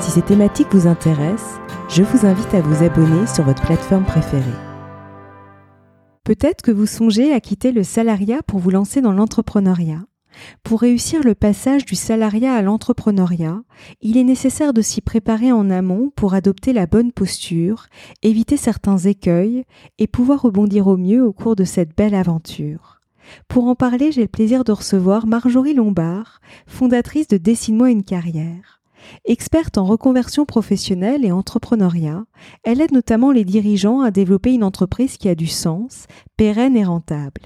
Si ces thématiques vous intéressent, je vous invite à vous abonner sur votre plateforme préférée. Peut-être que vous songez à quitter le salariat pour vous lancer dans l'entrepreneuriat. Pour réussir le passage du salariat à l'entrepreneuriat, il est nécessaire de s'y préparer en amont pour adopter la bonne posture, éviter certains écueils et pouvoir rebondir au mieux au cours de cette belle aventure. Pour en parler, j'ai le plaisir de recevoir Marjorie Lombard, fondatrice de Dessine-moi une carrière. Experte en reconversion professionnelle et entrepreneuriat, elle aide notamment les dirigeants à développer une entreprise qui a du sens, pérenne et rentable.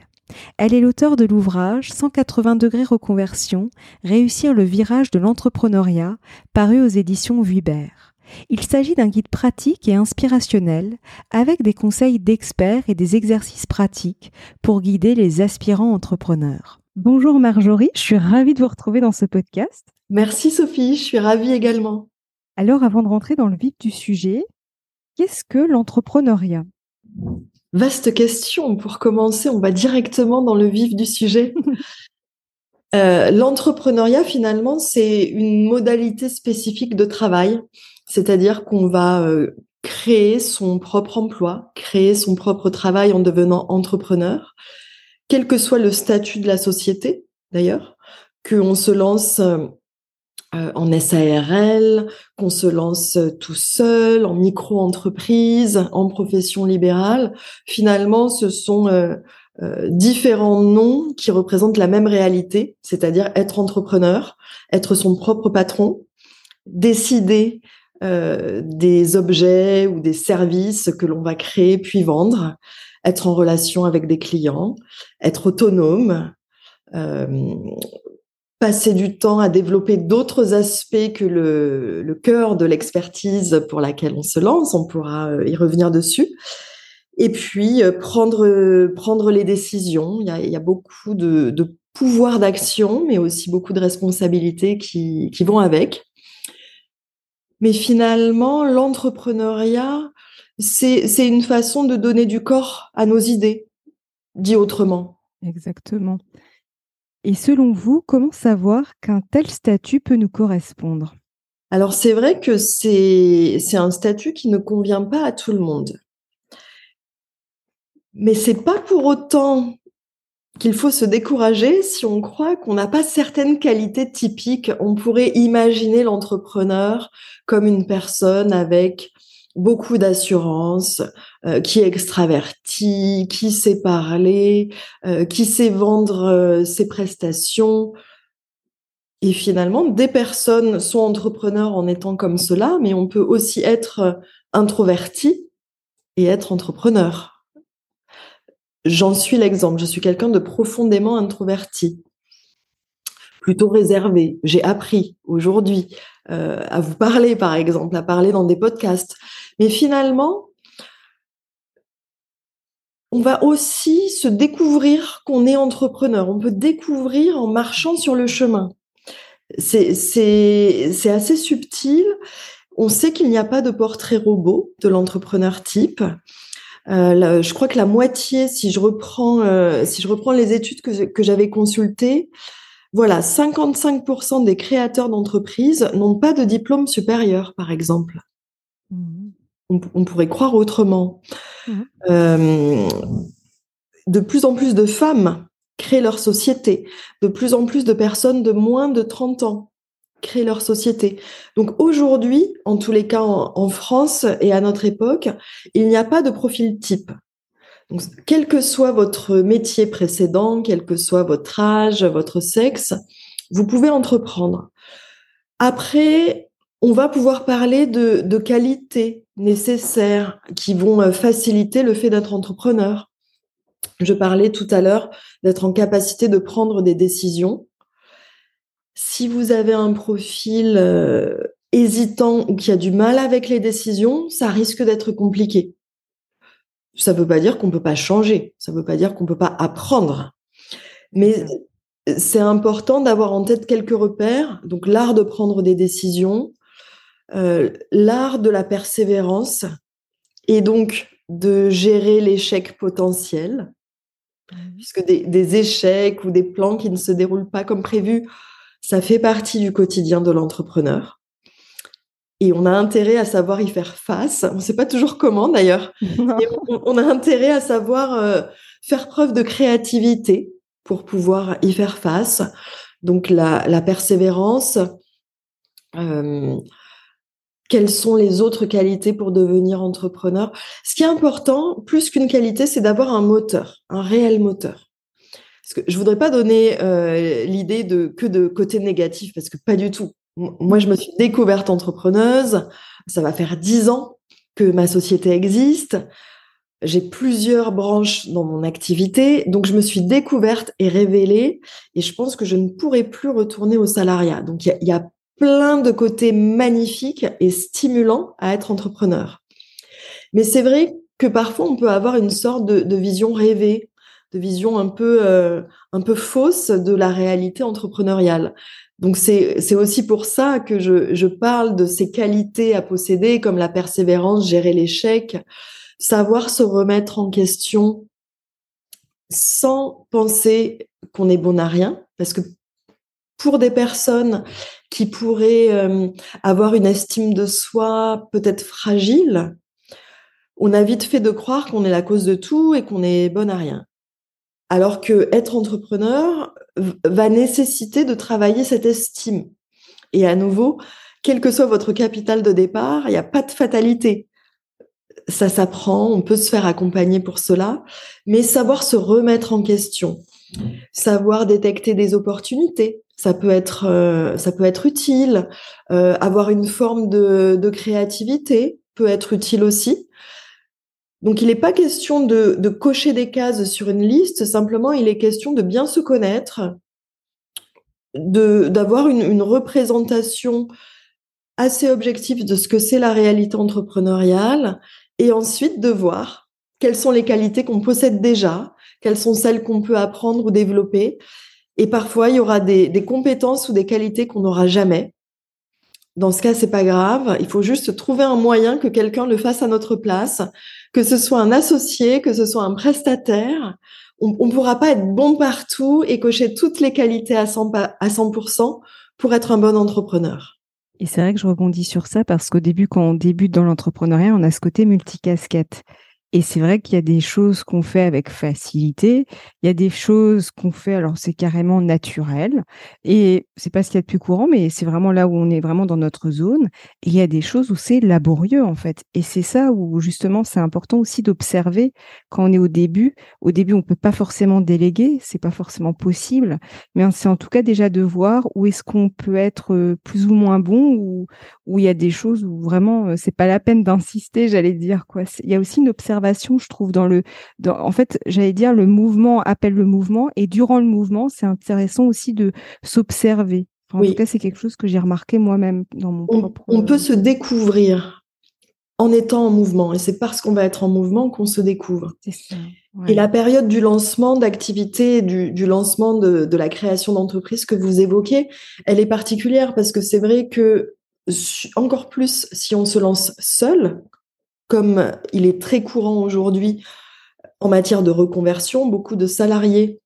Elle est l'auteur de l'ouvrage 180 degrés reconversion, réussir le virage de l'entrepreneuriat, paru aux éditions Vuibert. Il s'agit d'un guide pratique et inspirationnel, avec des conseils d'experts et des exercices pratiques pour guider les aspirants entrepreneurs. Bonjour Marjorie, je suis ravie de vous retrouver dans ce podcast. Merci Sophie, je suis ravie également. Alors avant de rentrer dans le vif du sujet, qu'est-ce que l'entrepreneuriat? Vaste question. Pour commencer, on va directement dans le vif du sujet. euh, l'entrepreneuriat, finalement, c'est une modalité spécifique de travail, c'est-à-dire qu'on va euh, créer son propre emploi, créer son propre travail en devenant entrepreneur, quel que soit le statut de la société, d'ailleurs, qu'on se lance euh, euh, en SARL, qu'on se lance tout seul, en micro-entreprise, en profession libérale. Finalement, ce sont euh, euh, différents noms qui représentent la même réalité, c'est-à-dire être entrepreneur, être son propre patron, décider des objets ou des services que l'on va créer puis vendre, être en relation avec des clients, être autonome, passer du temps à développer d'autres aspects que le, cœur de l'expertise pour laquelle on se lance. On pourra euh, y revenir dessus. Et puis euh, prendre prendre les décisions. Il y a, il y a beaucoup de, de pouvoir d'action, mais aussi beaucoup de responsabilités qui, qui vont avec. Mais finalement, l'entrepreneuriat, c'est une façon de donner du corps à nos idées, dit autrement. Exactement. Et selon vous, comment savoir qu'un tel statut peut nous correspondre? Alors c'est vrai que c'est un statut qui ne convient pas à tout le monde. Mais c'est pas pour autant qu'il faut se décourager si on croit qu'on n'a pas certaines qualités typiques. On pourrait imaginer l'entrepreneur comme une personne avec beaucoup d'assurance, euh, qui est extraverti, qui sait parler, euh, qui sait vendre euh, ses prestations. Et finalement, des personnes sont entrepreneurs en étant comme cela, mais on peut aussi être introverti et être entrepreneur. J'en suis l'exemple. Je suis quelqu'un de profondément introverti, plutôt réservé. J'ai appris aujourd'hui à vous parler, par exemple, à parler dans des podcasts. Mais finalement, on va aussi se découvrir qu'on est entrepreneur. On peut découvrir en marchant sur le chemin. C'est assez subtil. On sait qu'il n'y a pas de portrait robot de l'entrepreneur type. Euh, je crois que la moitié, si je reprends, euh, si je reprends les études que, que j'avais consultées, voilà, 55% des créateurs d'entreprises n'ont pas de diplôme supérieur, par exemple. On, pourrait croire autrement. Mmh. Euh, de plus en plus de femmes créent leur société, de plus en plus de personnes de moins de 30 ans créent leur société. Donc aujourd'hui, en tous les cas en, France et à notre époque, il n'y a pas de profil type. Donc, quel que soit votre métier précédent, quel que soit votre âge, votre sexe, vous pouvez entreprendre. Après, on va pouvoir parler de, de qualités nécessaires qui vont euh, faciliter le fait d'être entrepreneur. Je parlais tout à l'heure d'être en capacité de prendre des décisions. Si vous avez un profil euh, hésitant ou qui a du mal avec les décisions, ça risque d'être compliqué. Ça ne veut pas dire qu'on ne peut pas changer, ça ne veut pas dire qu'on ne peut pas apprendre. Mais c'est important d'avoir en tête quelques repères. Donc l'art de prendre des décisions, euh, l'art de la persévérance et donc de gérer l'échec potentiel. Mmh. Puisque des, des, échecs ou des plans qui ne se déroulent pas comme prévu, ça fait partie du quotidien de l'entrepreneur. Et on a intérêt à savoir y faire face. On ne sait pas toujours comment d'ailleurs. On, a intérêt à savoir euh, faire preuve de créativité pour pouvoir y faire face. Donc la, la persévérance. Euh, quelles sont les autres qualités pour devenir entrepreneur Ce qui est important, plus qu'une qualité, c'est d'avoir un moteur, un réel moteur. Parce que je voudrais pas donner euh, l'idée de que de côté négatif, parce que pas du tout. Moi, je me suis découverte entrepreneuse. Ça va faire dix ans que ma société existe. J'ai plusieurs branches dans mon activité, donc je me suis découverte et révélée, et je pense que je ne pourrai plus retourner au salariat. Donc il y, y, a plein de côtés magnifiques et stimulants à être entrepreneur. Mais c'est vrai que parfois on peut avoir une sorte de, vision rêvée, de vision un peu euh, un peu fausse de la réalité entrepreneuriale. Donc c'est aussi pour ça que je, je parle de ces qualités à posséder comme la persévérance, gérer l'échec, savoir se remettre en question sans penser qu'on est bon à rien, parce que pour des personnes qui pourraient euh, avoir une estime de soi peut-être fragile, on a vite fait de croire qu'on est la cause de tout et qu'on est bon à rien. Alors que être entrepreneur va nécessiter de travailler cette estime. Et à nouveau, quel que soit votre capital de départ, il n'y a pas de fatalité. Ça s'apprend, on peut se faire accompagner pour cela, mais savoir se remettre en question, savoir détecter des opportunités, ça peut être, euh, ça peut être utile. Euh, avoir une forme de, de créativité peut être utile aussi. Donc, il n'est pas question de, de, cocher des cases sur une liste, simplement, il est question de bien se connaître, d'avoir une, une, représentation assez objective de ce que c'est la réalité entrepreneuriale, et ensuite de voir quelles sont les qualités qu'on possède déjà, quelles sont celles qu'on peut apprendre ou développer. Et parfois, il y aura des, compétences ou des qualités qu'on n'aura jamais. Dans ce cas, c'est pas grave. Il faut juste trouver un moyen que quelqu'un le fasse à notre place, que ce soit un associé, que ce soit un prestataire. On ne pourra pas être bon partout et cocher toutes les qualités à 100%, à 100% pour être un bon entrepreneur. Et c'est vrai que je rebondis sur ça parce qu'au début, quand on débute dans l'entrepreneuriat, on a ce côté multicasquette. Et c'est vrai qu'il y a des choses qu'on fait avec facilité, il y a des choses qu'on fait, alors c'est carrément naturel, et c'est pas ce qu'il y a de plus courant, mais c'est vraiment là où on est vraiment dans notre zone. Et il y a des choses où c'est laborieux en fait. Et c'est ça où justement c'est important aussi d'observer quand on est au début. Au début, on peut pas forcément déléguer, c'est pas forcément possible, mais c'est en tout cas déjà de voir où est-ce qu'on peut être euh, plus ou moins bon, ou où il y a des choses où vraiment euh, c'est pas la peine d'insister, j'allais dire quoi. Il y a aussi une observation je trouve, dans le, en fait, j'allais dire, le mouvement appelle le mouvement, et durant le mouvement, c'est intéressant aussi de s'observer. en tout cas, c'est quelque chose que j'ai remarqué moi-même dans mon on, propre. On peut se découvrir en étant en mouvement, et c'est parce qu'on va être en mouvement qu'on se découvre. Ça, Et la période du lancement d'activité, du, du, lancement de, de la création d'entreprise que vous évoquez, elle est particulière parce que c'est vrai que encore plus si on se lance seul, comme il est très courant aujourd'hui en matière de reconversion, beaucoup de salariés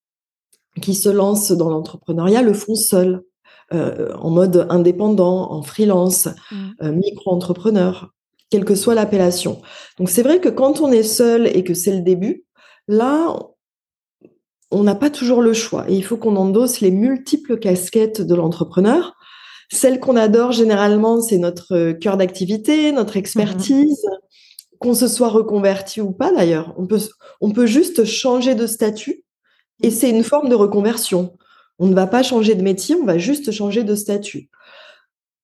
qui se lancent dans l'entrepreneuriat le font seuls, euh, en mode indépendant, en freelance, mmh. euh, micro-entrepreneur, quelle que soit l'appellation. Donc c'est vrai que quand on est seul et que c'est le début, là, on n'a pas toujours le choix et il faut qu'on endosse les multiples casquettes de l'entrepreneur. Celle qu'on adore généralement, c'est notre cœur d'activité, notre mmh expertise, qu'on se soit reconverti ou pas d'ailleurs. On peut, juste changer de statut et c'est une forme de reconversion. On ne va pas changer de métier, on va juste changer de statut.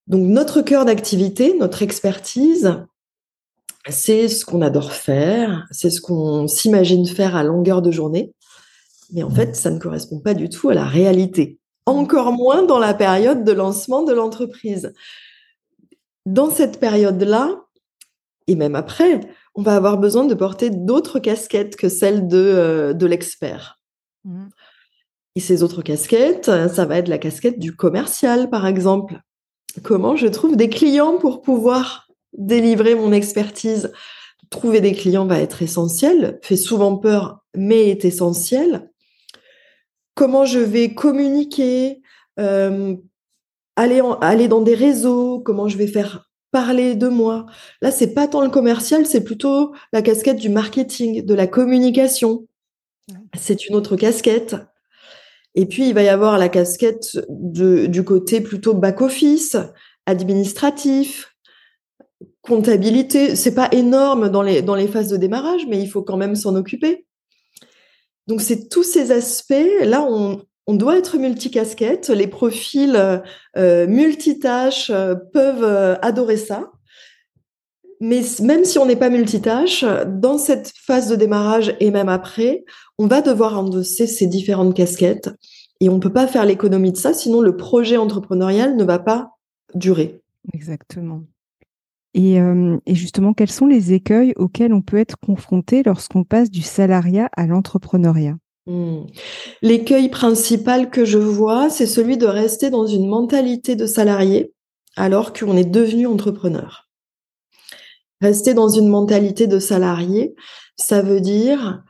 Donc notre cœur d'activité, notre expertise, c'est ce qu'on adore faire, c'est ce qu'on s'imagine faire à longueur de journée. Mais en fait, ça ne correspond pas du tout à la réalité. Encore moins dans la période de lancement de l'entreprise. dans cette période-là, et même après, on va avoir besoin de porter d'autres casquettes que celles de, euh, de l'expert. Mmh. Et ces autres casquettes, ça va être la casquette du commercial, par exemple. Comment je trouve des clients pour pouvoir délivrer mon expertise? Trouver des clients va être essentiel, fait souvent peur, mais est essentiel. Comment je vais communiquer, euh, aller, aller dans des réseaux, comment je vais faire parler de moi. Là, c'est pas tant le commercial, c'est plutôt la casquette du marketing, de la communication. C'est une autre casquette. Et puis, il va y avoir la casquette du côté plutôt back-office, administratif, comptabilité. C'est pas énorme dans les, dans les phases de démarrage, mais il faut quand même s'en occuper. Donc, c'est tous ces aspects. Là, on, on doit être multicasquette. Les profils euh, euh, multitâches euh, peuvent adorer ça. Mais même si on n'est pas multitâche, dans cette phase de démarrage et même après, on va devoir endosser ces différentes casquettes. Et on ne peut pas faire l'économie de ça, sinon le projet entrepreneurial ne va pas durer. Exactement. Et, et, justement, quels sont les écueils auxquels on peut être confronté lorsqu'on passe du salariat à l'entrepreneuriat? Hmm. L'écueil principal que je vois, c'est celui de rester dans une mentalité de salarié alors qu'on est devenu entrepreneur. Rester dans une mentalité de salarié, ça veut dire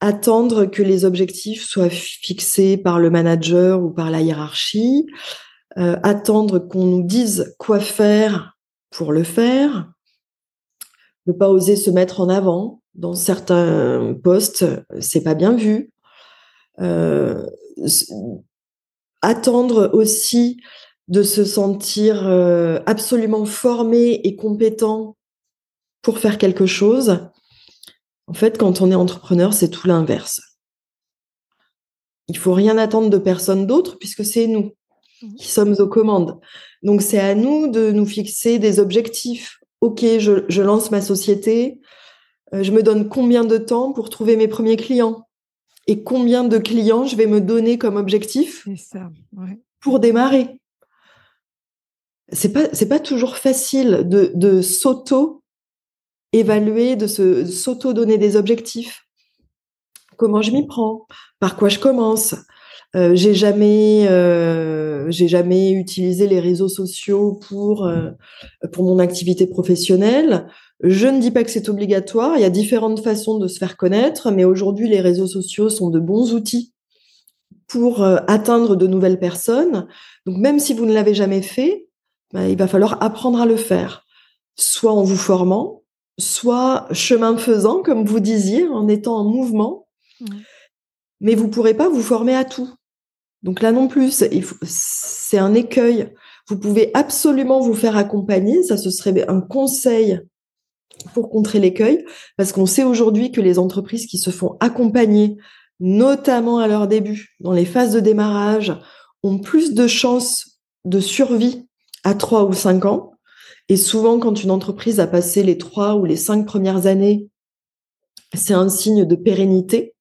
attendre que les objectifs soient fixés par le manager ou par la hiérarchie, euh, attendre qu'on nous dise quoi faire pour le faire, ne pas oser se mettre en avant, dans certains postes, c'est pas bien vu. Euh, attendre aussi de se sentir euh, absolument formé et compétent pour faire quelque chose. En fait, quand on est entrepreneur, c'est tout l'inverse. Il faut rien attendre de personne d'autre puisque c'est nous mmh. qui sommes aux commandes. Donc c'est à nous de nous fixer des objectifs. Ok, je, je lance ma société. Euh, je me donne combien de temps pour trouver mes premiers clients et combien de clients je vais me donner comme objectif pour démarrer? C'est pas c'est pas toujours facile de, de s'auto évaluer, de se s'auto donner des objectifs. Comment je m'y prends? Par quoi je commence? Euh, J'ai jamais euh, j'ai jamais utilisé les réseaux sociaux pour pour mon activité professionnelle. Je ne dis pas que c'est obligatoire, il y a différentes façons de se faire connaître, mais aujourd'hui les réseaux sociaux sont de bons outils pour euh, atteindre de nouvelles personnes. Donc même si vous ne l'avez jamais fait, bah, il va falloir apprendre à le faire, soit en vous formant, soit chemin faisant, comme vous disiez, en étant en mouvement. Mais vous ne pourrez pas vous former à tout. Donc là non plus, c'est un écueil. Vous pouvez absolument vous faire accompagner. Ça, ce serait un conseil pour contrer l'écueil, parce qu'on sait aujourd'hui que les entreprises qui se font accompagner, notamment à leur début, dans les phases de démarrage, ont plus de chances de survie à trois ou cinq ans. Et souvent, quand une entreprise a passé les trois ou les cinq premières années, c'est un signe de pérennité.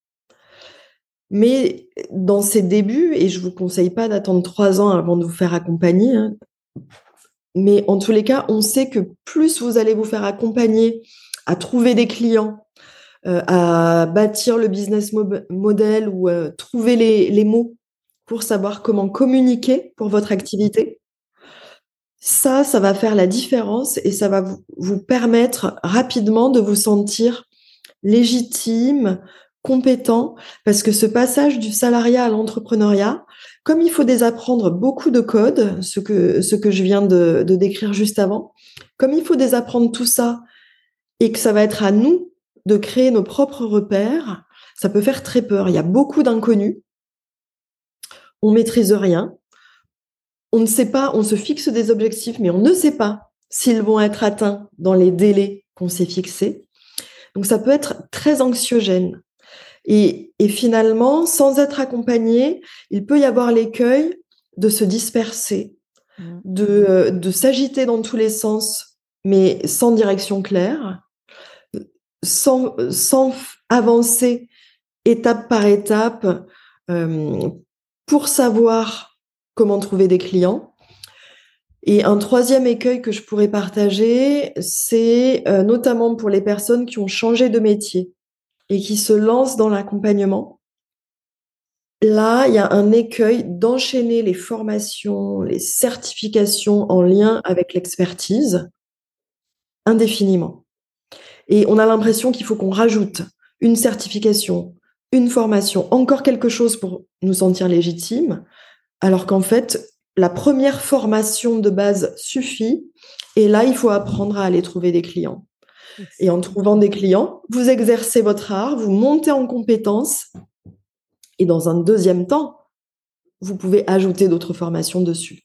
Mais dans ces débuts, et je vous conseille pas d'attendre trois ans avant de vous faire accompagner, hein, mais en tous les cas, on sait que plus vous allez vous faire accompagner à trouver des clients, euh, à bâtir le business model ou euh, trouver les, mots pour savoir comment communiquer pour votre activité, ça, ça va faire la différence et ça va vous, vous permettre rapidement de vous sentir légitime, compétent, parce que ce passage du salariat à l'entrepreneuriat, comme il faut désapprendre beaucoup de codes, ce que, ce que je viens de, décrire juste avant, comme il faut désapprendre tout ça et que ça va être à nous de créer nos propres repères, ça peut faire très peur. Il y a beaucoup d'inconnus. On maîtrise rien. On ne sait pas, on se fixe des objectifs, mais on ne sait pas s'ils vont être atteints dans les délais qu'on s'est fixés. Donc ça peut être très anxiogène. Et, finalement, sans être accompagné, il peut y avoir l'écueil de se disperser, mmh. de, de s'agiter dans tous les sens, mais sans direction claire, sans, sans avancer étape par étape euh, pour savoir comment trouver des clients. Et un troisième écueil que je pourrais partager, c'est euh, notamment pour les personnes qui ont changé de métier et qui se lancent dans l'accompagnement. Là, il y a un écueil d'enchaîner les formations, les certifications en lien avec l'expertise indéfiniment. Et on a l'impression qu'il faut qu'on rajoute une certification, une formation, encore quelque chose pour nous sentir légitimes, alors qu'en fait, la première formation de base suffit. Et là, il faut apprendre à aller trouver des clients. Et en trouvant des clients, vous exercez votre art, vous montez en compétences. Et dans un deuxième temps, vous pouvez ajouter d'autres formations dessus.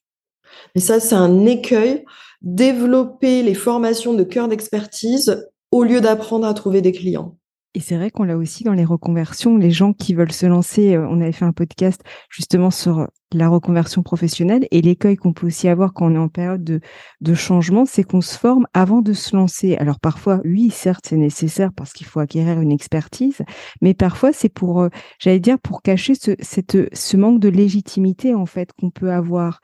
Mais ça, c'est un écueil. Développer les formations de cœur d'expertise au lieu d'apprendre à trouver des clients. Et c'est vrai qu'on l'a aussi dans les reconversions, les gens qui veulent se lancer. Euh, on avait fait un podcast justement sur la reconversion professionnelle et l'écueil qu'on peut aussi avoir quand on est en période de, de changement, c'est qu'on se forme avant de se lancer. Alors parfois, oui, certes, c'est nécessaire parce qu'il faut acquérir une expertise, mais parfois c'est pour, euh, j'allais dire, pour cacher ce, cette, ce manque de légitimité en fait qu'on peut avoir.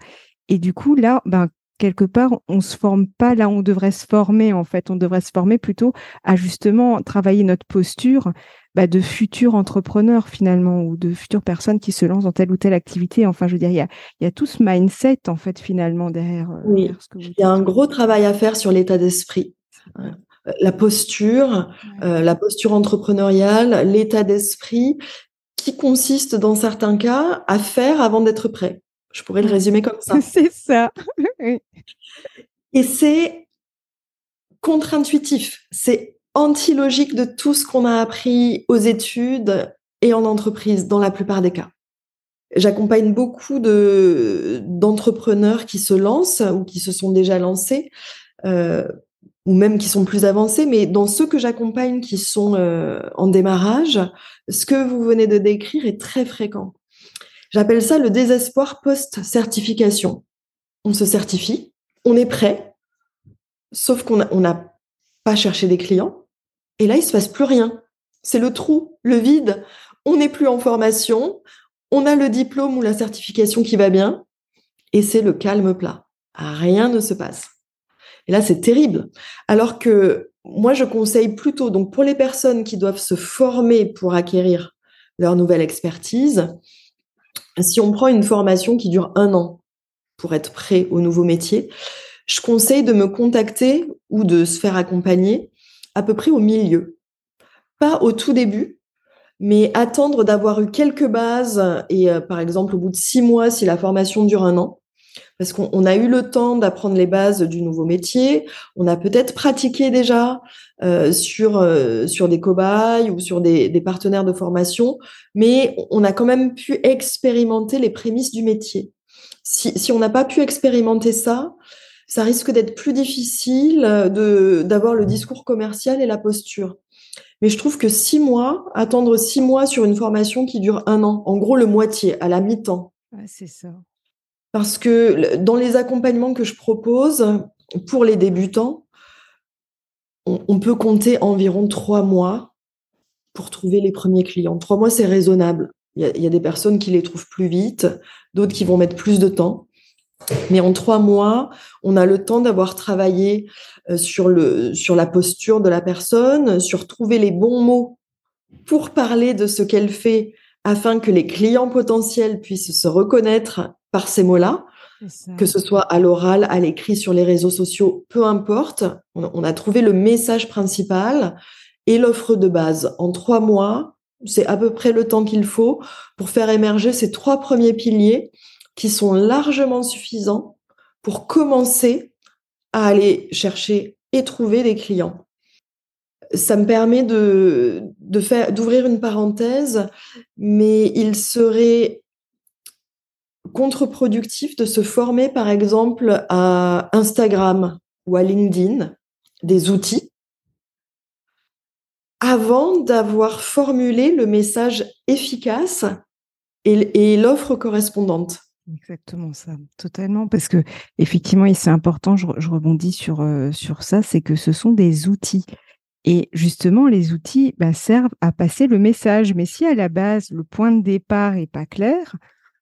Et du coup, là, ben, quelque part, on se forme pas là où on devrait se former. En fait, on devrait se former plutôt à justement travailler notre posture bah, de futurs entrepreneurs finalement ou de futures personnes qui se lancent dans telle ou telle activité. Enfin, je veux dire, il y a, tout ce mindset en fait finalement derrière. Euh, il y a un gros travail à faire sur l'état d'esprit. Euh, la posture, euh, la posture entrepreneuriale, l'état d'esprit, qui consiste dans certains cas à faire avant d'être prêt. Je pourrais le résumer comme ça. c'est ça. Et c'est contre-intuitif. C'est anti-logique de tout ce qu'on a appris aux études et en entreprise dans la plupart des cas. J'accompagne beaucoup de d'entrepreneurs qui se lancent ou qui se sont déjà lancés euh, ou même qui sont plus avancés, mais dans ceux que j'accompagne qui sont euh, en démarrage, ce que vous venez de décrire est très fréquent. J'appelle ça le désespoir post-certification. On se certifie, on est prêt, sauf qu'on n'a pas cherché des clients, et là, il se passe plus rien. C'est le trou, le vide. On n'est plus en formation, on a le diplôme ou la certification qui va bien, et c'est le calme plat. Rien ne se passe. Et là, c'est terrible. Alors que moi, je conseille plutôt, donc pour les personnes qui doivent se former pour acquérir leur nouvelle expertise, si on prend une formation qui dure un an pour être prêt au nouveau métier, je conseille de me contacter ou de se faire accompagner à peu près au milieu. Pas au tout début, mais attendre d'avoir eu quelques bases et euh, par exemple au bout de six mois, si la formation dure un an, parce qu'on a eu le temps d'apprendre les bases du nouveau métier, on a peut-être pratiqué déjà euh, sur euh, sur des cobayes ou sur des, des, partenaires de formation, mais on a quand même pu expérimenter les prémices du métier. Si, si on n'a pas pu expérimenter ça, ça risque d'être plus difficile de d'avoir le discours commercial et la posture. Mais je trouve que six mois, attendre six mois sur une formation qui dure un an, en gros le moitié, à la mi-temps. c'est ça. Parce que dans les accompagnements que je propose pour les débutants, on, peut compter environ trois mois pour trouver les premiers clients. Trois mois, c'est raisonnable. Il y, a, des personnes qui les trouvent plus vite, d'autres qui vont mettre plus de temps. Mais en trois mois, on a le temps d'avoir travaillé euh, sur, le, sur la posture de la personne, sur trouver les bons mots pour parler de ce qu'elle fait afin que les clients potentiels puissent se reconnaître par ces mots-là, que ce soit à l'oral, à l'écrit, sur les réseaux sociaux, peu importe. On, a trouvé le message principal et l'offre de base. En trois mois, c'est à peu près le temps qu'il faut pour faire émerger ces trois premiers piliers qui sont largement suffisants pour commencer à aller chercher et trouver des clients. Ça me permet de, de faire d'ouvrir une parenthèse, mais il serait contre-productif de se former, par exemple, à Instagram ou à LinkedIn, des outils, avant d'avoir formulé le message efficace et, l'offre correspondante. Exactement ça, totalement, parce que effectivement, c'est important. Je, rebondis sur euh, sur ça, c'est que ce sont des outils. Et justement, les outils bah, servent à passer le message. Mais si à la base, le point de départ est pas clair,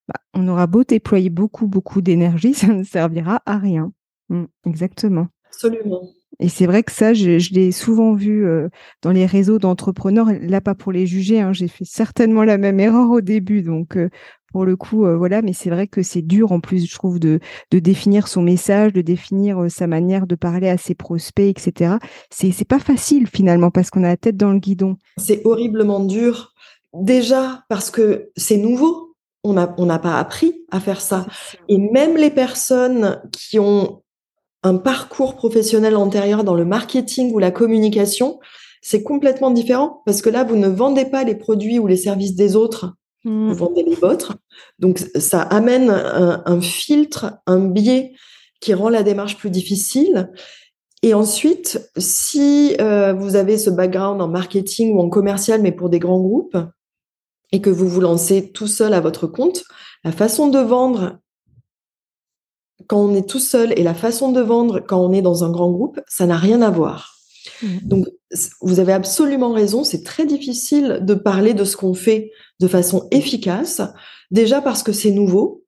bah, on aura beau déployer beaucoup, beaucoup d'énergie, ça ne servira à rien. Mmh, exactement. Absolument. Et c'est vrai que ça, je, l'ai souvent vu euh, dans les réseaux d'entrepreneurs. Là, pas pour les juger, hein, j'ai fait certainement la même erreur au début. Donc, euh, pour le coup, euh, voilà. Mais c'est vrai que c'est dur, en plus, je trouve, de, de définir son message, de définir sa manière de parler à ses prospects, etc. C'est, c'est pas facile finalement parce qu'on a la tête dans le guidon. C'est horriblement dur. Déjà parce que c'est nouveau. On n'a on pas appris à faire ça. Et même les personnes qui ont un parcours professionnel antérieur dans le marketing ou la communication, c'est complètement différent parce que là, vous ne vendez pas les produits ou les services des autres, mmh. vous vendez les vôtres. Donc, ça amène un, filtre, un biais qui rend la démarche plus difficile. Et ensuite, si euh, vous avez ce background en marketing ou en commercial, mais pour des grands groupes, et que vous vous lancez tout seul à votre compte, la façon de vendre quand on est tout seul et la façon de vendre quand on est dans un grand groupe, ça n'a rien à voir. Mmh. Donc, vous avez absolument raison, c'est très difficile de parler de ce qu'on fait de façon efficace, déjà parce que c'est nouveau.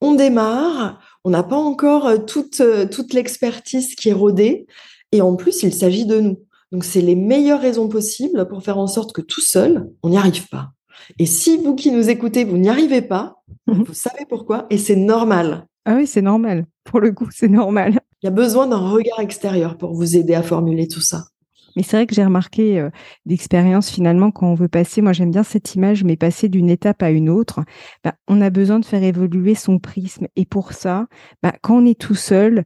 On démarre, on n'a pas encore euh, toute, euh, toute l'expertise qui est rodée, et en plus, il s'agit de nous. Donc, c'est les meilleures raisons possibles pour faire en sorte que tout seul, on n'y arrive pas. Et si vous qui nous écoutez, vous n'y arrivez pas, mmh. vous savez pourquoi, et c'est normal. Ah oui, c'est normal. Pour le coup, c'est normal. Il y a besoin d'un regard extérieur pour vous aider à formuler tout ça. Mais c'est vrai que j'ai remarqué euh, d'expérience finalement quand on veut passer, moi j'aime bien cette image, mais passer d'une étape à une autre, bah, on a besoin de faire évoluer son prisme. Et pour ça, bah, quand on est tout seul,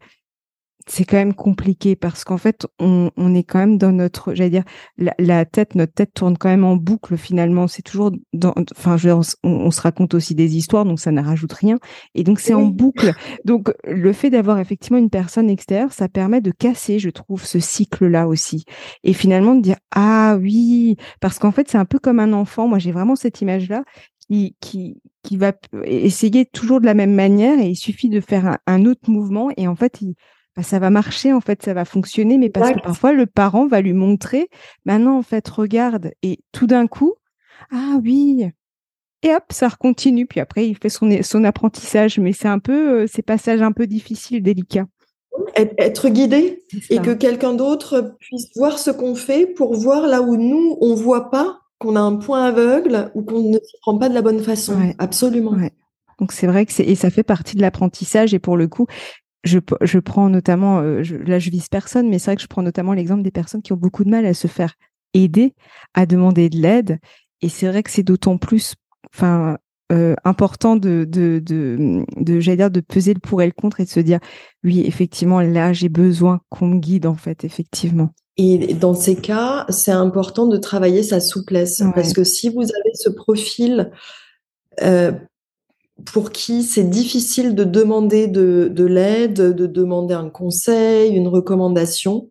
c'est quand même compliqué parce qu'en fait, on, on, est quand même dans notre, j'allais dire, la, tête, notre tête tourne quand même en boucle finalement. C'est toujours dans, enfin, je, on, on, se raconte aussi des histoires, donc ça ne rajoute rien. Et donc, c'est en boucle. Donc, le fait d'avoir effectivement une personne extérieure, ça permet de casser, je trouve, ce cycle-là aussi. Et finalement, de dire, ah oui, parce qu'en fait, c'est un peu comme un enfant. Moi, j'ai vraiment cette image-là qui, qui, qui va essayer toujours de la même manière et il suffit de faire un, un autre mouvement et en fait, il, bah, ça va marcher, en fait, ça va fonctionner, mais parce que parfois le parent va lui montrer, maintenant, en fait, regarde, et tout d'un coup, ah oui, et hop, ça continue, puis après, il fait son, son apprentissage, mais c'est un peu, euh, ces passages un peu difficiles, délicats. Être guidé et que quelqu'un d'autre puisse voir ce qu'on fait pour voir là où nous, on voit pas qu'on a un point aveugle ou qu'on ne se prend pas de la bonne façon. Absolument. Donc c'est vrai que c'est et ça fait partie de l'apprentissage et pour le coup, je, je, prends notamment, euh, là je vise personne, mais c'est vrai que je prends notamment l'exemple des personnes qui ont beaucoup de mal à se faire aider, à demander de l'aide. Et c'est vrai que c'est d'autant plus enfin, euh, important de, de, de, de j'allais dire, de peser le pour et le contre et de se dire, oui, effectivement, là j'ai besoin qu'on me guide, en fait, effectivement. Et dans ces cas, c'est important de travailler sa souplesse. Parce que si vous avez ce profil euh, pour qui c'est difficile de demander de, l'aide, de demander un conseil, une recommandation,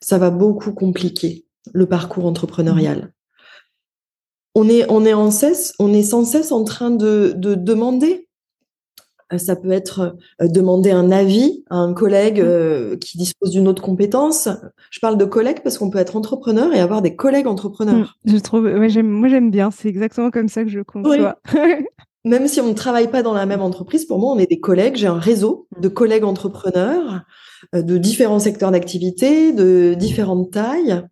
ça va beaucoup compliquer le parcours entrepreneurial. Mmh. On est, on est, en cesse, on est sans cesse en train de, demander. Euh, ça peut être euh, demander un avis à un collègue mmh. euh, qui dispose d'une autre compétence. Je parle de collègues parce qu'on peut être entrepreneur et avoir des collègues entrepreneurs. Mmh. Je trouve, moi j'aime bien, c'est exactement comme ça que je conçois. même si on ne travaille pas dans la même entreprise, pour moi, on est des collègues. J'ai un réseau de collègues entrepreneurs euh, de différents secteurs d'activité, de différentes tailles.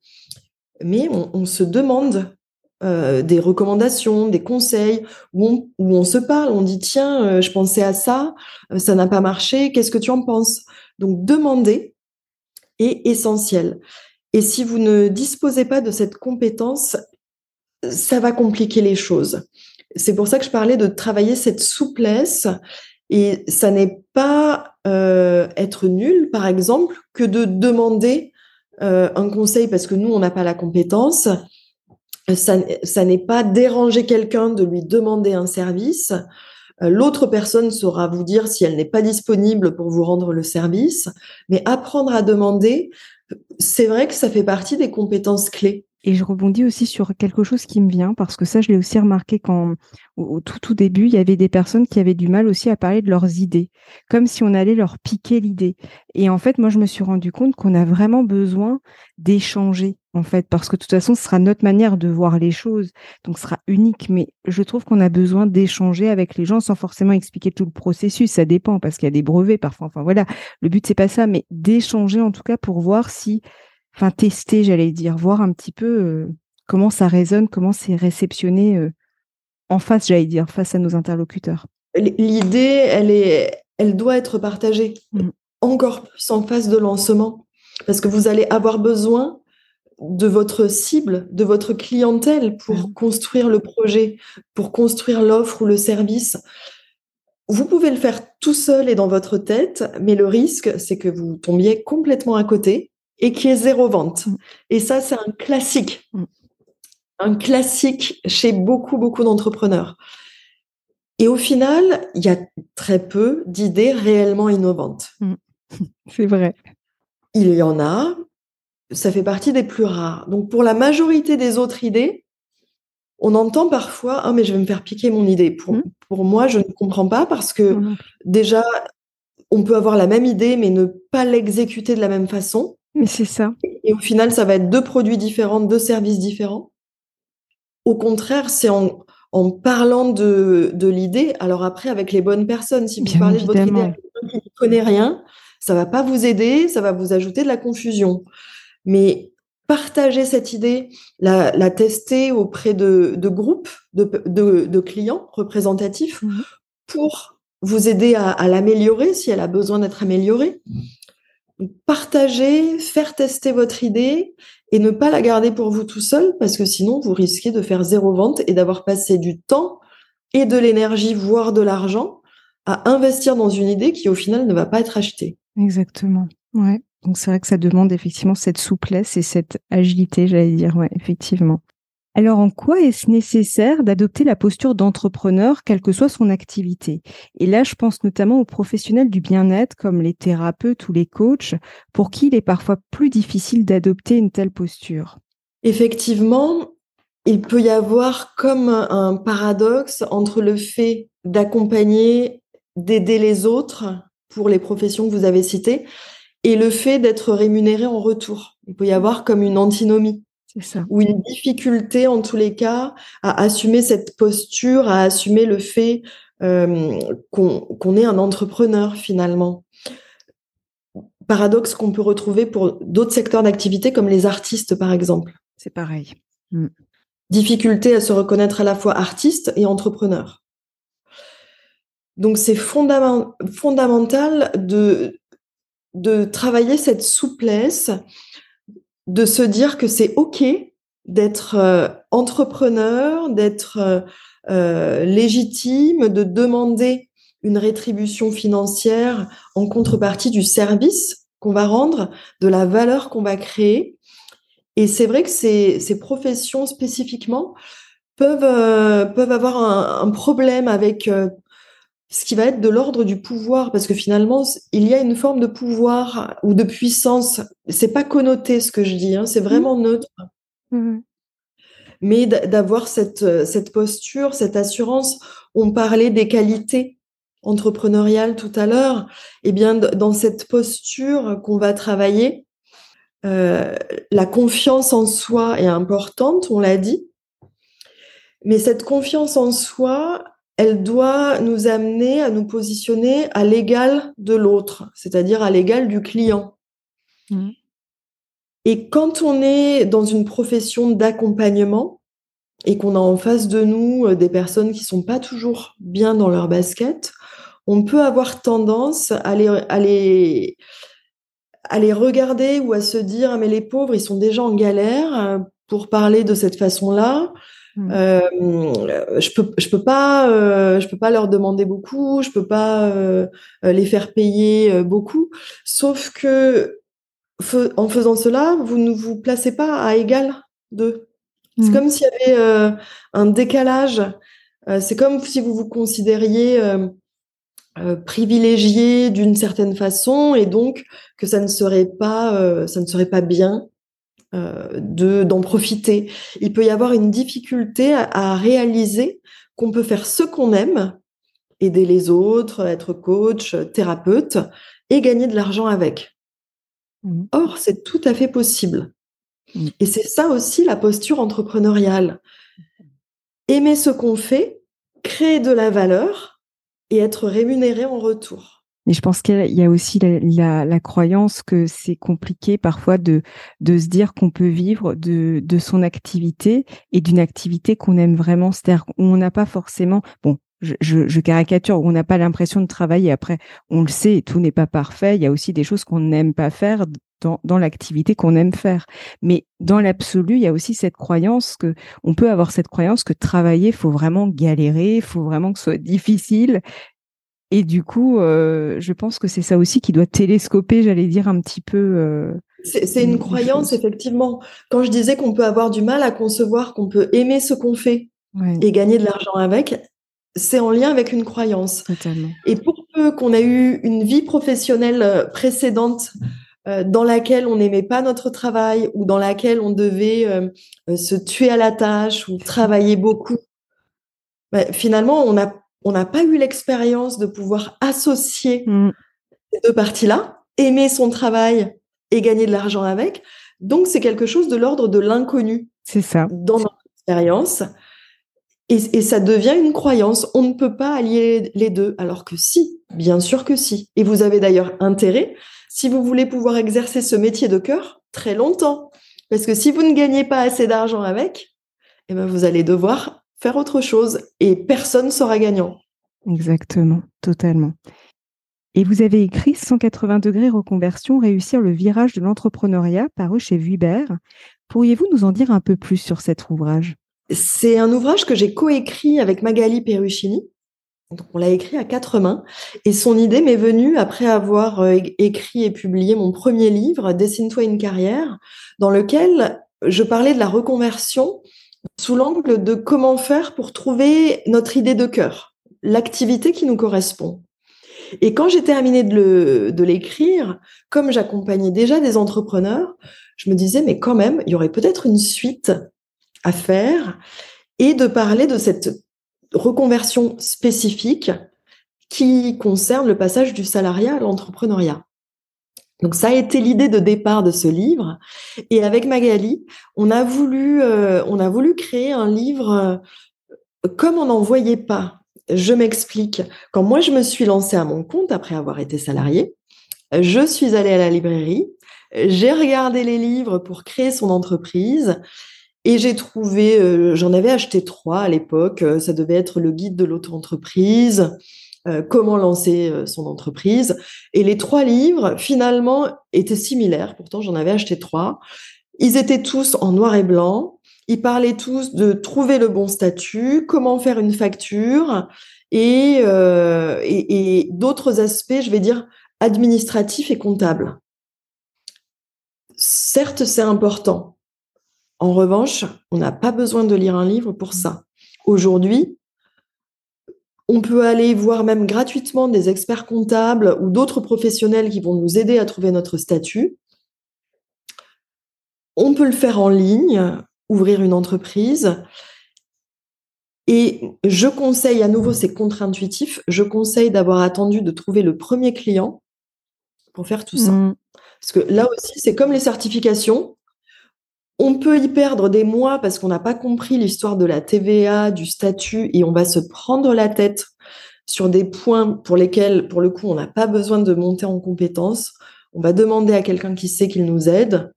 Mais on, se demande euh, des recommandations, des conseils, où on, se parle, on dit tiens, euh, je pensais à ça, ça n'a pas marché, qu'est-ce que tu en penses? Donc demander est essentiel. Et si vous ne disposez pas de cette compétence, ça va compliquer les choses. C'est pour ça que je parlais de travailler cette souplesse. Et ça n'est pas euh, être nul, par exemple, que de demander euh, un conseil parce que nous, on n'a pas la compétence. Ça, ça n'est pas déranger quelqu'un de lui demander un service. Euh, l'autre personne saura vous dire si elle n'est pas disponible pour vous rendre le service. Mais apprendre à demander, c'est vrai que ça fait partie des compétences clés Et je rebondis aussi sur quelque chose qui me vient, parce que ça, je l'ai aussi remarqué quand, au, tout, tout début, il y avait des personnes qui avaient du mal aussi à parler de leurs idées, comme si on allait leur piquer l'idée. Et en fait, moi, je me suis rendu compte qu'on a vraiment besoin d'échanger, en fait, parce que de toute façon, ce sera notre manière de voir les choses, donc ce sera unique. Mais je trouve qu'on a besoin d'échanger avec les gens sans forcément expliquer tout le processus. Ça dépend, parce qu'il y a des brevets parfois. Enfin, voilà. Le but, c'est pas ça, mais d'échanger en tout cas pour voir si enfin tester, j'allais dire, voir un petit peu euh, comment ça résonne, comment c'est réceptionné euh, en face, j'allais dire, face à nos interlocuteurs. L'idée, elle est, elle doit être partagée mmh. encore plus en phase de lancement, parce que vous allez avoir besoin de votre cible, de votre clientèle pour mmh. construire le projet, pour construire l'offre ou le service. Vous pouvez le faire tout seul et dans votre tête, mais le risque, c'est que vous tombiez complètement à côté et qui est zéro vente. Mm. Et ça, c'est un classique. Mm. Un classique chez beaucoup, beaucoup d'entrepreneurs. Et au final, il y a très peu d'idées réellement innovantes. Mm. C'est vrai. Il y en a, ça fait partie des plus rares. Donc pour la majorité des autres idées, on entend parfois Ah, mais je vais me faire piquer mon idée. Pour, pour moi, je ne comprends pas parce que déjà, on peut avoir la même idée, mais ne pas l'exécuter de la même façon. Mais c'est ça. Et au final, ça va être deux produits différents, deux services différents. Au contraire, c'est en, en, parlant de, de l'idée, alors après, avec les bonnes personnes, si vous parlez de votre idée avec quelqu'un qui ne connaît rien, ça va pas vous aider, ça va vous ajouter de la confusion. Mais partager cette idée, la, la tester auprès de, de groupes de, de, de, clients représentatifs mmh pour vous aider à, à l'améliorer si elle a besoin d'être améliorée. Partager, faire tester votre idée et ne pas la garder pour vous tout seul parce que sinon vous risquez de faire zéro vente et d'avoir passé du temps et de l'énergie, voire de l'argent à investir dans une idée qui au final ne va pas être achetée. Exactement. Ouais. Donc c'est vrai que ça demande effectivement cette souplesse et cette agilité, j'allais dire, ouais, effectivement. Alors, en quoi est-ce nécessaire d'adopter la posture d'entrepreneur, quelle que soit son activité? Et là, je pense notamment aux professionnels du bien-être, comme les thérapeutes ou les coachs, pour qui il est parfois plus difficile d'adopter une telle posture. Effectivement, il peut y avoir comme un paradoxe entre le fait d'accompagner, d'aider les autres pour les professions que vous avez citées, et le fait d'être rémunéré en retour. Il peut y avoir comme une antinomie. Ça. Ou une difficulté, en tous les cas, à assumer cette posture, à assumer le fait euh, qu'on est un entrepreneur finalement. Paradoxe qu'on peut retrouver pour d'autres secteurs d'activité comme les artistes, par exemple. C'est pareil. Mm. Difficulté à se reconnaître à la fois artiste et entrepreneur. Donc c'est fondamental de, de travailler cette souplesse de se dire que c'est OK d'être euh, entrepreneur, d'être euh, euh, légitime, de demander une rétribution financière en contrepartie du service qu'on va rendre, de la valeur qu'on va créer. Et c'est vrai que ces, ces professions spécifiquement peuvent, peuvent avoir un, un problème avec ce qui va être de l'ordre du pouvoir, parce que finalement, il y a une forme de pouvoir ou de puissance. C'est pas connoté ce que je dis, hein, c'est vraiment mmh. neutre. Mmh. Mais d'avoir cette, cette posture, cette assurance, on parlait des qualités entrepreneuriales tout à l'heure. Eh bien, dans cette posture qu'on va travailler, euh, la confiance en soi est importante, on l'a dit. Mais cette confiance en soi, elle doit nous amener à nous positionner à l'égal de l'autre, c'est-à-dire à, l'égal du client. Mmh. Et quand on est dans une profession d'accompagnement et qu'on a en face de nous euh, des personnes qui sont pas toujours bien dans leur basket, on peut avoir tendance à les, à les, à les regarder ou à se dire ah, mais les pauvres ils sont déjà en galère euh, pour parler de cette façon-là. Mmh. Euh, je peux, je peux pas, euh, je peux pas leur demander beaucoup, je peux pas euh, les faire payer beaucoup. Sauf que en faisant cela, vous ne vous placez pas à égal d'eux. C'est mmh. comme s'il y avait un décalage. c'est comme si vous vous considériez privilégié d'une certaine façon et donc que ça ne serait pas, ça ne serait pas bien de d'en profiter. Il peut y avoir une difficulté à réaliser qu'on peut faire ce qu'on aime, aider les autres, être coach, thérapeute, et gagner de l'argent avec. Mmh. Or, c'est tout à fait possible. Mmh. Et c'est ça aussi la posture entrepreneuriale. Aimer ce qu'on fait, créer de la valeur et être rémunéré en retour. Et je pense qu'il y a aussi la, croyance que c'est compliqué parfois de, de se dire qu'on peut vivre de, de son activité et d'une activité qu'on aime vraiment. C'est-à-dire qu'on n'a pas forcément, bon, je, caricature, on n'a pas l'impression de travailler. Après, on le sait, tout n'est pas parfait. Il y a aussi des choses qu'on n'aime pas faire dans, dans l'activité qu'on aime faire. Mais dans l'absolu, il y a aussi cette croyance que on peut avoir cette croyance que travailler, faut vraiment galérer, faut vraiment que ce soit difficile. Et du coup, euh, je pense que c'est ça aussi qui doit télescoper, j'allais dire un petit peu. Euh, c'est une croyance, effectivement. Quand je disais qu'on peut avoir du mal à concevoir qu'on peut aimer ce qu'on fait et gagner de l'argent avec, c'est en lien avec une croyance. Et pour peu qu'on ait eu une vie professionnelle euh, précédente euh, dans laquelle on n'aimait pas notre travail ou dans laquelle on devait se tuer à la tâche ou travailler beaucoup, bah, finalement, on n'a on n'a pas eu l'expérience de pouvoir associer mm. ces deux parties-là, aimer son travail et gagner de l'argent avec. Donc, c'est quelque chose de l'ordre de l'inconnu. C'est ça. Dans notre expérience. Et, ça devient une croyance. On ne peut pas allier les deux, alors que si, bien sûr que si. Et vous avez d'ailleurs intérêt, si vous voulez pouvoir exercer ce métier de cœur, très longtemps. Parce que si vous ne gagnez pas assez d'argent avec, eh ben vous allez devoir faire autre chose et personne sera gagnant. Exactement, totalement. Et vous avez écrit 180 degrés reconversion, réussir le virage de l'entrepreneuriat, paru chez Vuibert. Pourriez-vous nous en dire un peu plus sur cet ouvrage? C'est un ouvrage que j'ai coécrit avec Magali Peruchini. Donc, on l'a écrit à quatre mains. Et son idée m'est venue après avoir euh, écrit et publié mon premier livre, Dessine-toi une carrière, dans lequel je parlais de la reconversion sous l'angle de comment faire pour trouver notre idée de cœur, l'activité qui nous correspond. Et quand j'ai terminé de l'écrire, comme j'accompagnais déjà des entrepreneurs, je me disais, mais quand même, il y aurait peut-être une suite à faire et de parler de cette reconversion spécifique qui concerne le passage du salariat à l'entrepreneuriat. Donc ça a été l'idée de départ de ce livre. Et avec Magali, on a voulu, euh, on a voulu créer un livre euh, comme on n'en voyait pas. Je m'explique. Quand moi je me suis lancée à mon compte après avoir été salariée, je suis allée à la librairie, j'ai regardé les livres pour créer son entreprise et j'ai trouvé, euh, j'en avais acheté trois à l'époque. Ça devait être le guide de l'auto-entreprise, euh, comment lancer son entreprise. Et les trois livres, finalement, étaient similaires. Pourtant, j'en avais acheté trois. Ils étaient tous en noir et blanc. Ils parlaient tous de trouver le bon statut, comment faire une facture et, et, et d'autres aspects, je vais dire, administratifs et comptables. Certes, c'est important en revanche, on n'a pas besoin de lire un livre pour ça. Aujourd'hui, on peut aller voir même gratuitement des experts comptables ou d'autres professionnels qui vont nous aider à trouver notre statut. On peut le faire en ligne, ouvrir une entreprise. Et je conseille, à nouveau, c'est contre-intuitif, je conseille d'avoir attendu de trouver le premier client pour faire tout ça. Mmh. Parce que là aussi, c'est comme les certifications. On peut y perdre des mois parce qu'on n'a pas compris l'histoire de la TVA, du statut, et on va se prendre la tête sur des points pour lesquels, pour le coup, on n'a pas besoin de monter en compétence. On va demander à quelqu'un qui sait qu'il nous aide,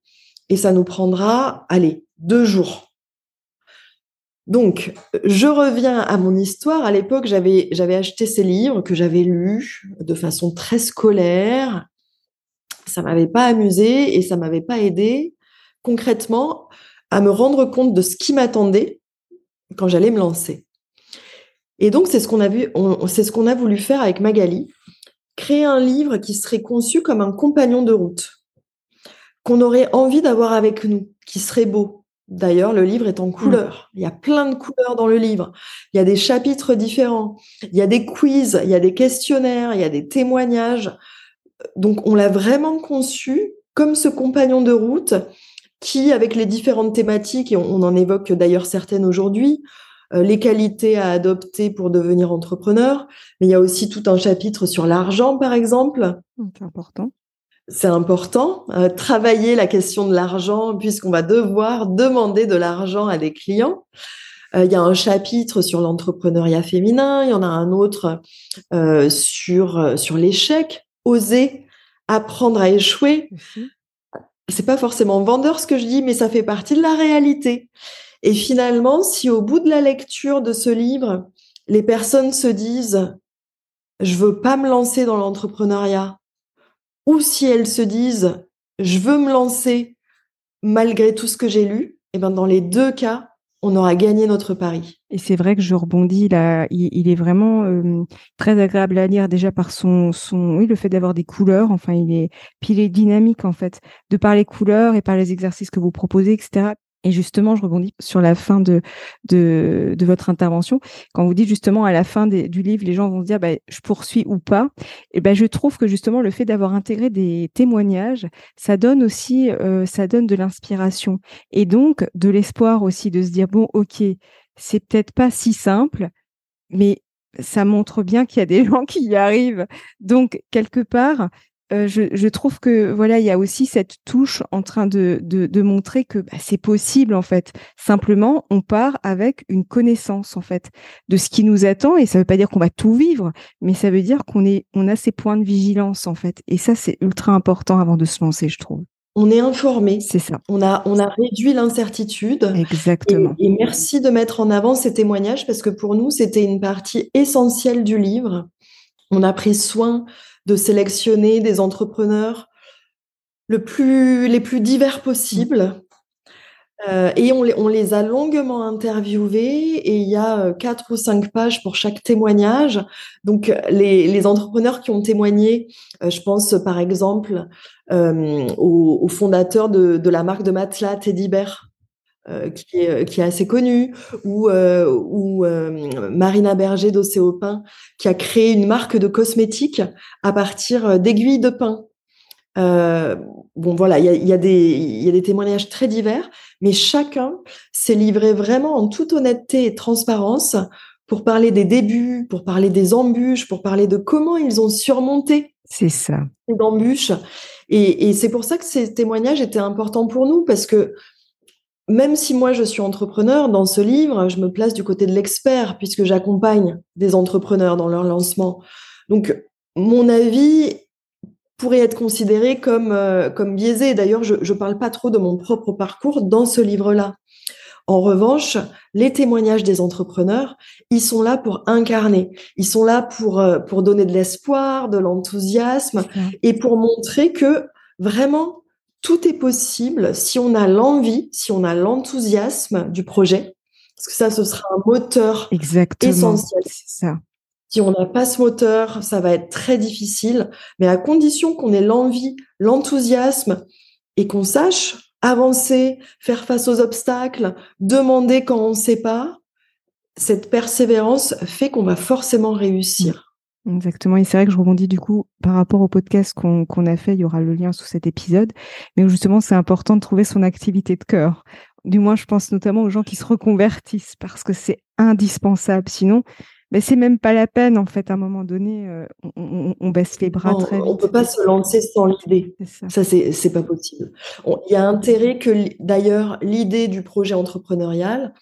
et ça nous prendra, allez, deux jours. Donc, je reviens à mon histoire. À l'époque, j'avais, acheté ces livres que j'avais lus de façon très scolaire. Ça m'avait pas amusé et ça m'avait pas aidé concrètement à me rendre compte de ce qui m'attendait quand j'allais me lancer. Et donc, c'est ce qu'on a vu, c'est ce qu'on a voulu faire avec Magali, créer un livre qui serait conçu comme un compagnon de route, qu'on aurait envie d'avoir avec nous, qui serait beau. D'ailleurs, le livre est en mmh. couleur. Il y a plein de couleurs dans le livre. Il y a des chapitres différents. Il y a des quiz, il y a des questionnaires, il y a des témoignages. Donc, on l'a vraiment conçu comme ce compagnon de route qui, avec les différentes thématiques, et on, en évoque d'ailleurs certaines aujourd'hui, euh, les qualités à adopter pour devenir entrepreneur, mais il y a aussi tout un chapitre sur l'argent, par exemple. C'est important. C'est important. Euh, travailler la question de l'argent, puisqu'on va devoir demander de l'argent à des clients. Euh, il y a un chapitre sur l'entrepreneuriat féminin, il y en a un autre sur, sur l'échec, oser apprendre à échouer. C'est pas forcément vendeur ce que je dis, mais ça fait partie de la réalité. Et finalement, si au bout de la lecture de ce livre, les personnes se disent je veux pas me lancer dans l'entrepreneuriat, ou si elles se disent je veux me lancer malgré tout ce que j'ai lu, et eh ben dans les deux cas, on aura gagné notre pari. Et c'est vrai que je rebondis là, il, est vraiment très agréable à lire déjà par son, son oui, le fait d'avoir des couleurs, enfin il est, puis il est dynamique en fait, de par les couleurs et par les exercices que vous proposez, etc. Et justement, je rebondis sur la fin de, de, votre intervention. Quand vous dites justement à la fin du livre, les gens vont se dire bah, je poursuis ou pas. Et ben, je trouve que justement le fait d'avoir intégré des témoignages, ça donne aussi, euh, ça donne de l'inspiration et donc de l'espoir aussi de se dire bon, ok, c'est peut-être pas si simple, mais ça montre bien qu'il y a des gens qui y arrivent. Donc quelque part, euh, je, trouve que voilà, il y a aussi cette touche en train de, de, montrer que bah, c'est possible en fait. Simplement, on part avec une connaissance en fait de ce qui nous attend et ça ne veut pas dire qu'on va tout vivre, mais ça veut dire qu'on est, on a ces points de vigilance en fait. Et ça, c'est ultra important avant de se lancer, je trouve. On est informé. C'est ça. On a, on a réduit l'incertitude. Exactement. et merci de mettre en avant ces témoignages parce que pour nous, c'était une partie essentielle du livre. On a pris soin de sélectionner des entrepreneurs le plus, les plus divers possibles. Euh, et on les, on les, a longuement interviewés et il y a euh, quatre ou cinq pages pour chaque témoignage. Donc les, les entrepreneurs qui ont témoigné, euh, je pense par exemple au, au, fondateur de, de, la marque de matelas Teddy Bear, euh, qui, est, qui, est, assez connue, ou, euh, ou euh, Marina Berger d'Océopin, qui a créé une marque de cosmétiques à partir d'aiguilles de pin. bon, voilà, il y a, y, a y a, des témoignages très divers, mais chacun s'est livré vraiment en toute honnêteté et transparence pour parler des débuts, pour parler des embûches, pour parler de comment ils ont surmonté c'est ça. ces embûches. Et, et c'est pour ça que ces témoignages étaient importants pour nous, parce que même si moi je suis entrepreneur, dans ce livre, je me place du côté de l'expert puisque j'accompagne des entrepreneurs dans leur lancement. Donc, mon avis pourrait être considéré comme, euh, comme biaisé. D'ailleurs, je ne parle pas trop de mon propre parcours dans ce livre-là. En revanche, les témoignages des entrepreneurs, ils sont là pour incarner, ils sont là pour, euh, pour donner de l'espoir, de l'enthousiasme et pour montrer que vraiment, tout est possible si on a l'envie, si on a l'enthousiasme du projet, parce que ça, ce sera un moteur essentiel. Ça. Si on n'a pas ce moteur, ça va être très difficile, mais à condition qu'on ait l'envie, l'enthousiasme et qu'on sache avancer, faire face aux obstacles, demander quand on ne sait pas, cette persévérance fait qu'on va forcément réussir. Exactement, et c'est vrai que je rebondis du coup par rapport au podcast qu'on a fait, il y aura le lien sous cet épisode, mais justement c'est important de trouver son activité de cœur. Du moins, je pense notamment aux gens qui se reconvertissent parce que c'est indispensable. Sinon, mais ben, c'est même pas la peine en fait. À un moment donné, euh, on, baisse les bras très vite. On peut pas se lancer sans l'idée. Ça, c'est pas possible. Il y a intérêt que d'ailleurs l'idée du projet entrepreneurial,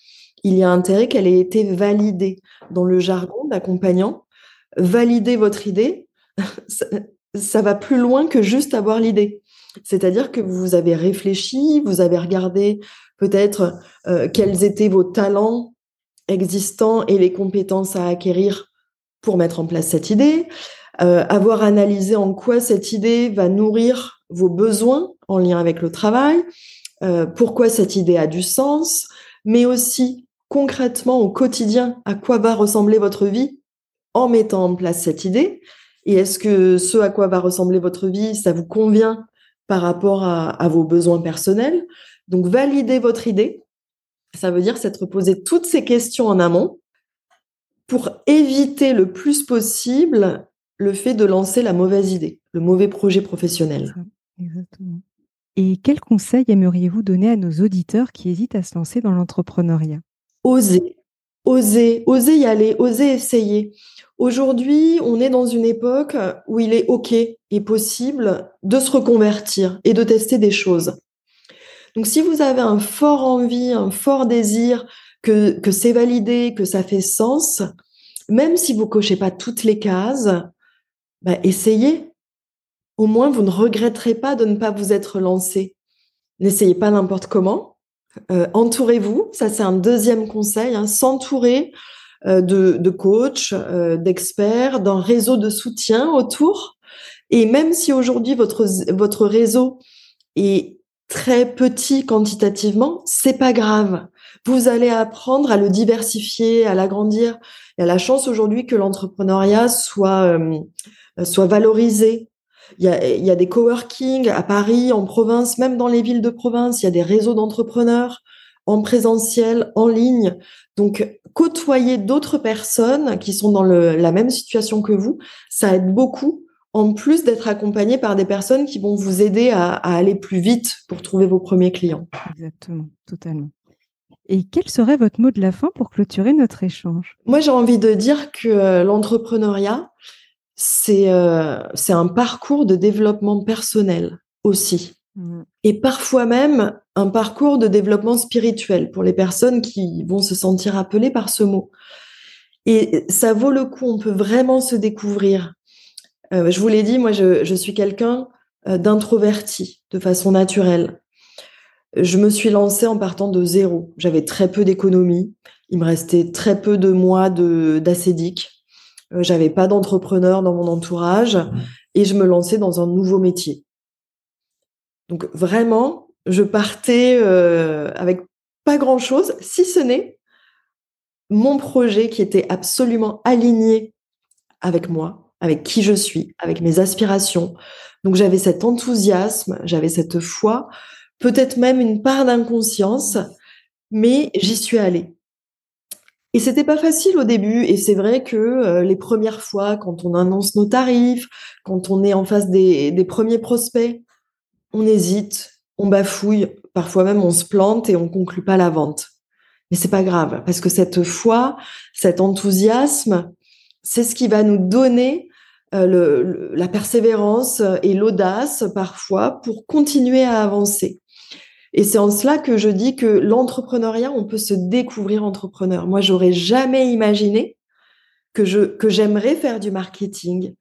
il y a intérêt qu'elle ait été validée dans le jargon d'accompagnant valider votre idée, ça, va plus loin que juste avoir l'idée. C'est-à-dire que vous avez réfléchi, vous avez regardé peut-être euh, quels étaient vos talents existants et les compétences à acquérir pour mettre en place cette idée, euh, avoir analysé en quoi cette idée va nourrir vos besoins en lien avec le travail, euh, pourquoi cette idée a du sens, mais aussi concrètement au quotidien à quoi va ressembler votre vie en mettant en place cette idée Et est-ce que ce à quoi va ressembler votre vie, ça vous convient par rapport à, vos besoins personnels? Donc, valider votre idée, ça veut dire s'être posé toutes ces questions en amont pour éviter le plus possible le fait de lancer la mauvaise idée, le mauvais projet professionnel. Exactement. Et quels conseils aimeriez-vous donner à nos auditeurs qui hésitent à se lancer dans l'entrepreneuriat? Oser, oser, oser y aller, oser essayer. Aujourd'hui, on est dans une époque où il est OK et possible de se reconvertir et de tester des choses. Donc, si vous avez un fort envie, un fort désir, que, que c'est validé, que ça fait sens, même si vous cochez pas toutes les cases, bah, essayez. Au moins, vous ne regretterez pas de ne pas vous être lancé. N'essayez pas n'importe comment. Euh, entourez-vous, ça c'est un deuxième conseil, hein, s'entourer euh, de, de coachs, euh, d'experts, d'un réseau de soutien autour. Et même si aujourd'hui votre, votre réseau est très petit quantitativement, c'est pas grave. Vous allez apprendre à le diversifier, à l'agrandir. Il y a la chance aujourd'hui que l'entrepreneuriat soit euh, soit valorisé. Il y, a, il y a des coworking à Paris, en province, même dans les villes de province, il y a des réseaux d'entrepreneurs en présentiel, en ligne. Donc, côtoyer d'autres personnes qui sont dans le, la même situation que vous, ça aide beaucoup en plus d'être accompagné par des personnes qui vont vous aider à, aller plus vite pour trouver vos premiers clients. Exactement, totalement. Et quel serait votre mot de la fin pour clôturer notre échange? Moi, j'ai envie de dire que euh, l'entrepreneuriat, c'est euh, c'est un parcours de développement personnel aussi. Mmh. Et parfois même un parcours de développement spirituel pour les personnes qui vont se sentir appelées par ce mot. Et ça vaut le coup, on peut vraiment se découvrir. Euh, je vous l'ai dit, moi, je, suis quelqu'un euh, d'introverti de façon naturelle. Je me suis lancée en partant de zéro. J'avais très peu d'économies. Il me restait très peu de mois de d'acédique. Euh, j'avais pas d'entrepreneur dans mon entourage mmh. et je me lançais dans un nouveau métier. Donc vraiment, je partais avec pas grand chose, si ce n'est mon projet qui était absolument aligné avec moi, avec qui je suis, avec mes aspirations. Donc j'avais cet enthousiasme, j'avais cette foi, peut-être même une part d'inconscience, mais j'y suis allée. Et c'était pas facile au début, et c'est vrai que euh, les premières fois, quand on annonce nos tarifs, quand on est en face des, premiers prospects, on hésite, on bafouille, parfois même on se plante et on conclut pas la vente. Mais c'est pas grave, parce que cette foi, cet enthousiasme, c'est ce qui va nous donner euh, la persévérance et l'audace parfois pour continuer à avancer. Et c'est en cela que je dis que l'entrepreneuriat, on peut se découvrir entrepreneur. Moi, j'aurais jamais imaginé que je que j'aimerais faire du marketing,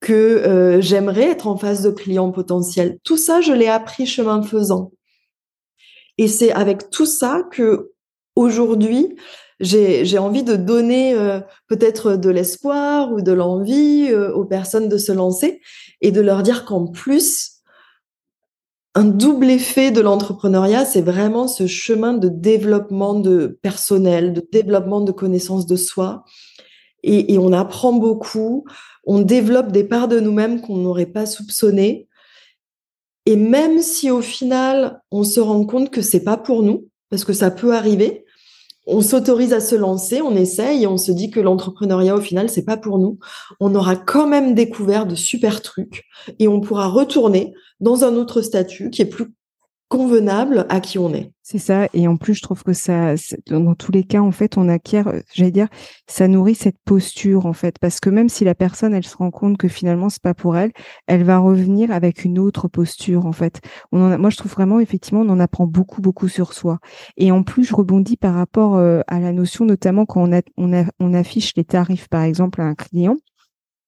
que euh, j'aimerais être en face de clients potentiels. Tout ça, je l'ai appris chemin faisant. Et c'est avec tout ça que aujourd'hui, j'ai envie de donner euh, peut-être de l'espoir ou de l'envie euh, aux personnes de se lancer et de leur dire qu'en plus, un double effet de l'entrepreneuriat, c'est vraiment ce chemin de développement de personnel, de développement de connaissance de soi. Et, et on apprend beaucoup, on développe des parts de nous-mêmes qu'on n'aurait pas soupçonnées. Et même si au final, on se rend compte que c'est pas pour nous, parce que ça peut arriver, on s'autorise à se lancer, on essaye on se dit que l'entrepreneuriat au final c'est pas pour nous. On aura quand même découvert de super trucs et on pourra retourner dans un autre statut qui est plus convenable à qui on est. C'est ça. Et en plus, je trouve que ça, dans tous les cas, en fait, on acquiert, euh, j'allais dire, ça nourrit cette posture, en fait, parce que même si la personne, elle se rend compte que finalement c'est pas pour elle, elle va revenir avec une autre posture, en fait. On en moi, je trouve vraiment, effectivement, on en apprend beaucoup, beaucoup sur soi. Et en plus, je rebondis par rapport euh, à la notion, notamment quand on affiche les tarifs, par exemple, à un client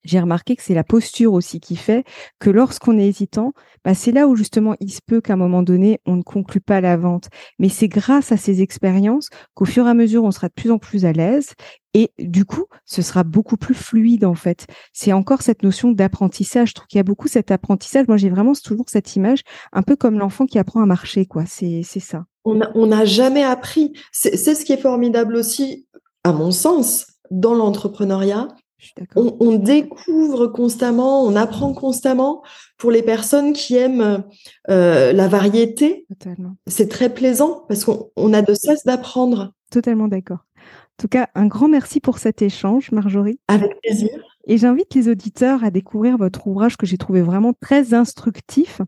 j'ai remarqué que c'est la posture aussi qui fait que lorsqu'on est hésitant, bah c'est là où justement il se peut qu'à un moment donné, on ne conclut pas la vente. Mais c'est grâce à ces expériences qu'au fur et à mesure, on sera de plus en plus à l'aise et du coup, ce sera beaucoup plus fluide en fait. C'est encore cette notion d'apprentissage. Je trouve qu'il y a beaucoup cet apprentissage. Moi, j'ai vraiment toujours cette image, un peu comme l'enfant qui apprend à marcher, quoi. C'est ça. On n'a jamais appris. C'est ce qui est formidable aussi, à mon sens, dans l'entrepreneuriat, on, découvre constamment, on apprend constamment. Pour les personnes qui aiment euh, la variété, c'est très plaisant parce qu'on a de cesse d'apprendre. Totalement d'accord. En tout cas, un grand merci pour cet échange, Marjorie. Avec plaisir. Et j'invite les auditeurs à découvrir votre ouvrage que j'ai trouvé vraiment très instructif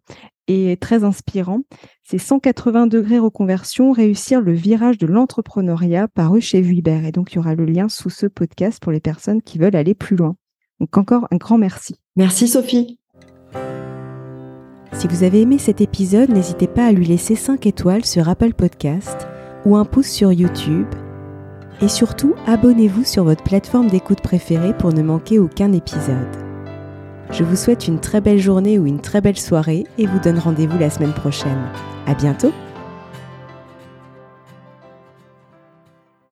et très inspirant. C'est 180 degrés reconversion, réussir le virage de l'entrepreneuriat paru chez Vuibert. Et donc, il y aura le lien sous ce podcast pour les personnes qui veulent aller plus loin. Donc, encore un grand merci. Merci, Sophie. Si vous avez aimé cet épisode, n'hésitez pas à lui laisser 5 étoiles sur Apple Podcast ou un pouce sur YouTube. Et surtout, abonnez-vous sur votre plateforme d'écoute préférée pour ne manquer aucun épisode. Je vous souhaite une très belle journée ou une très belle soirée et vous donne rendez-vous la semaine prochaine. À bientôt!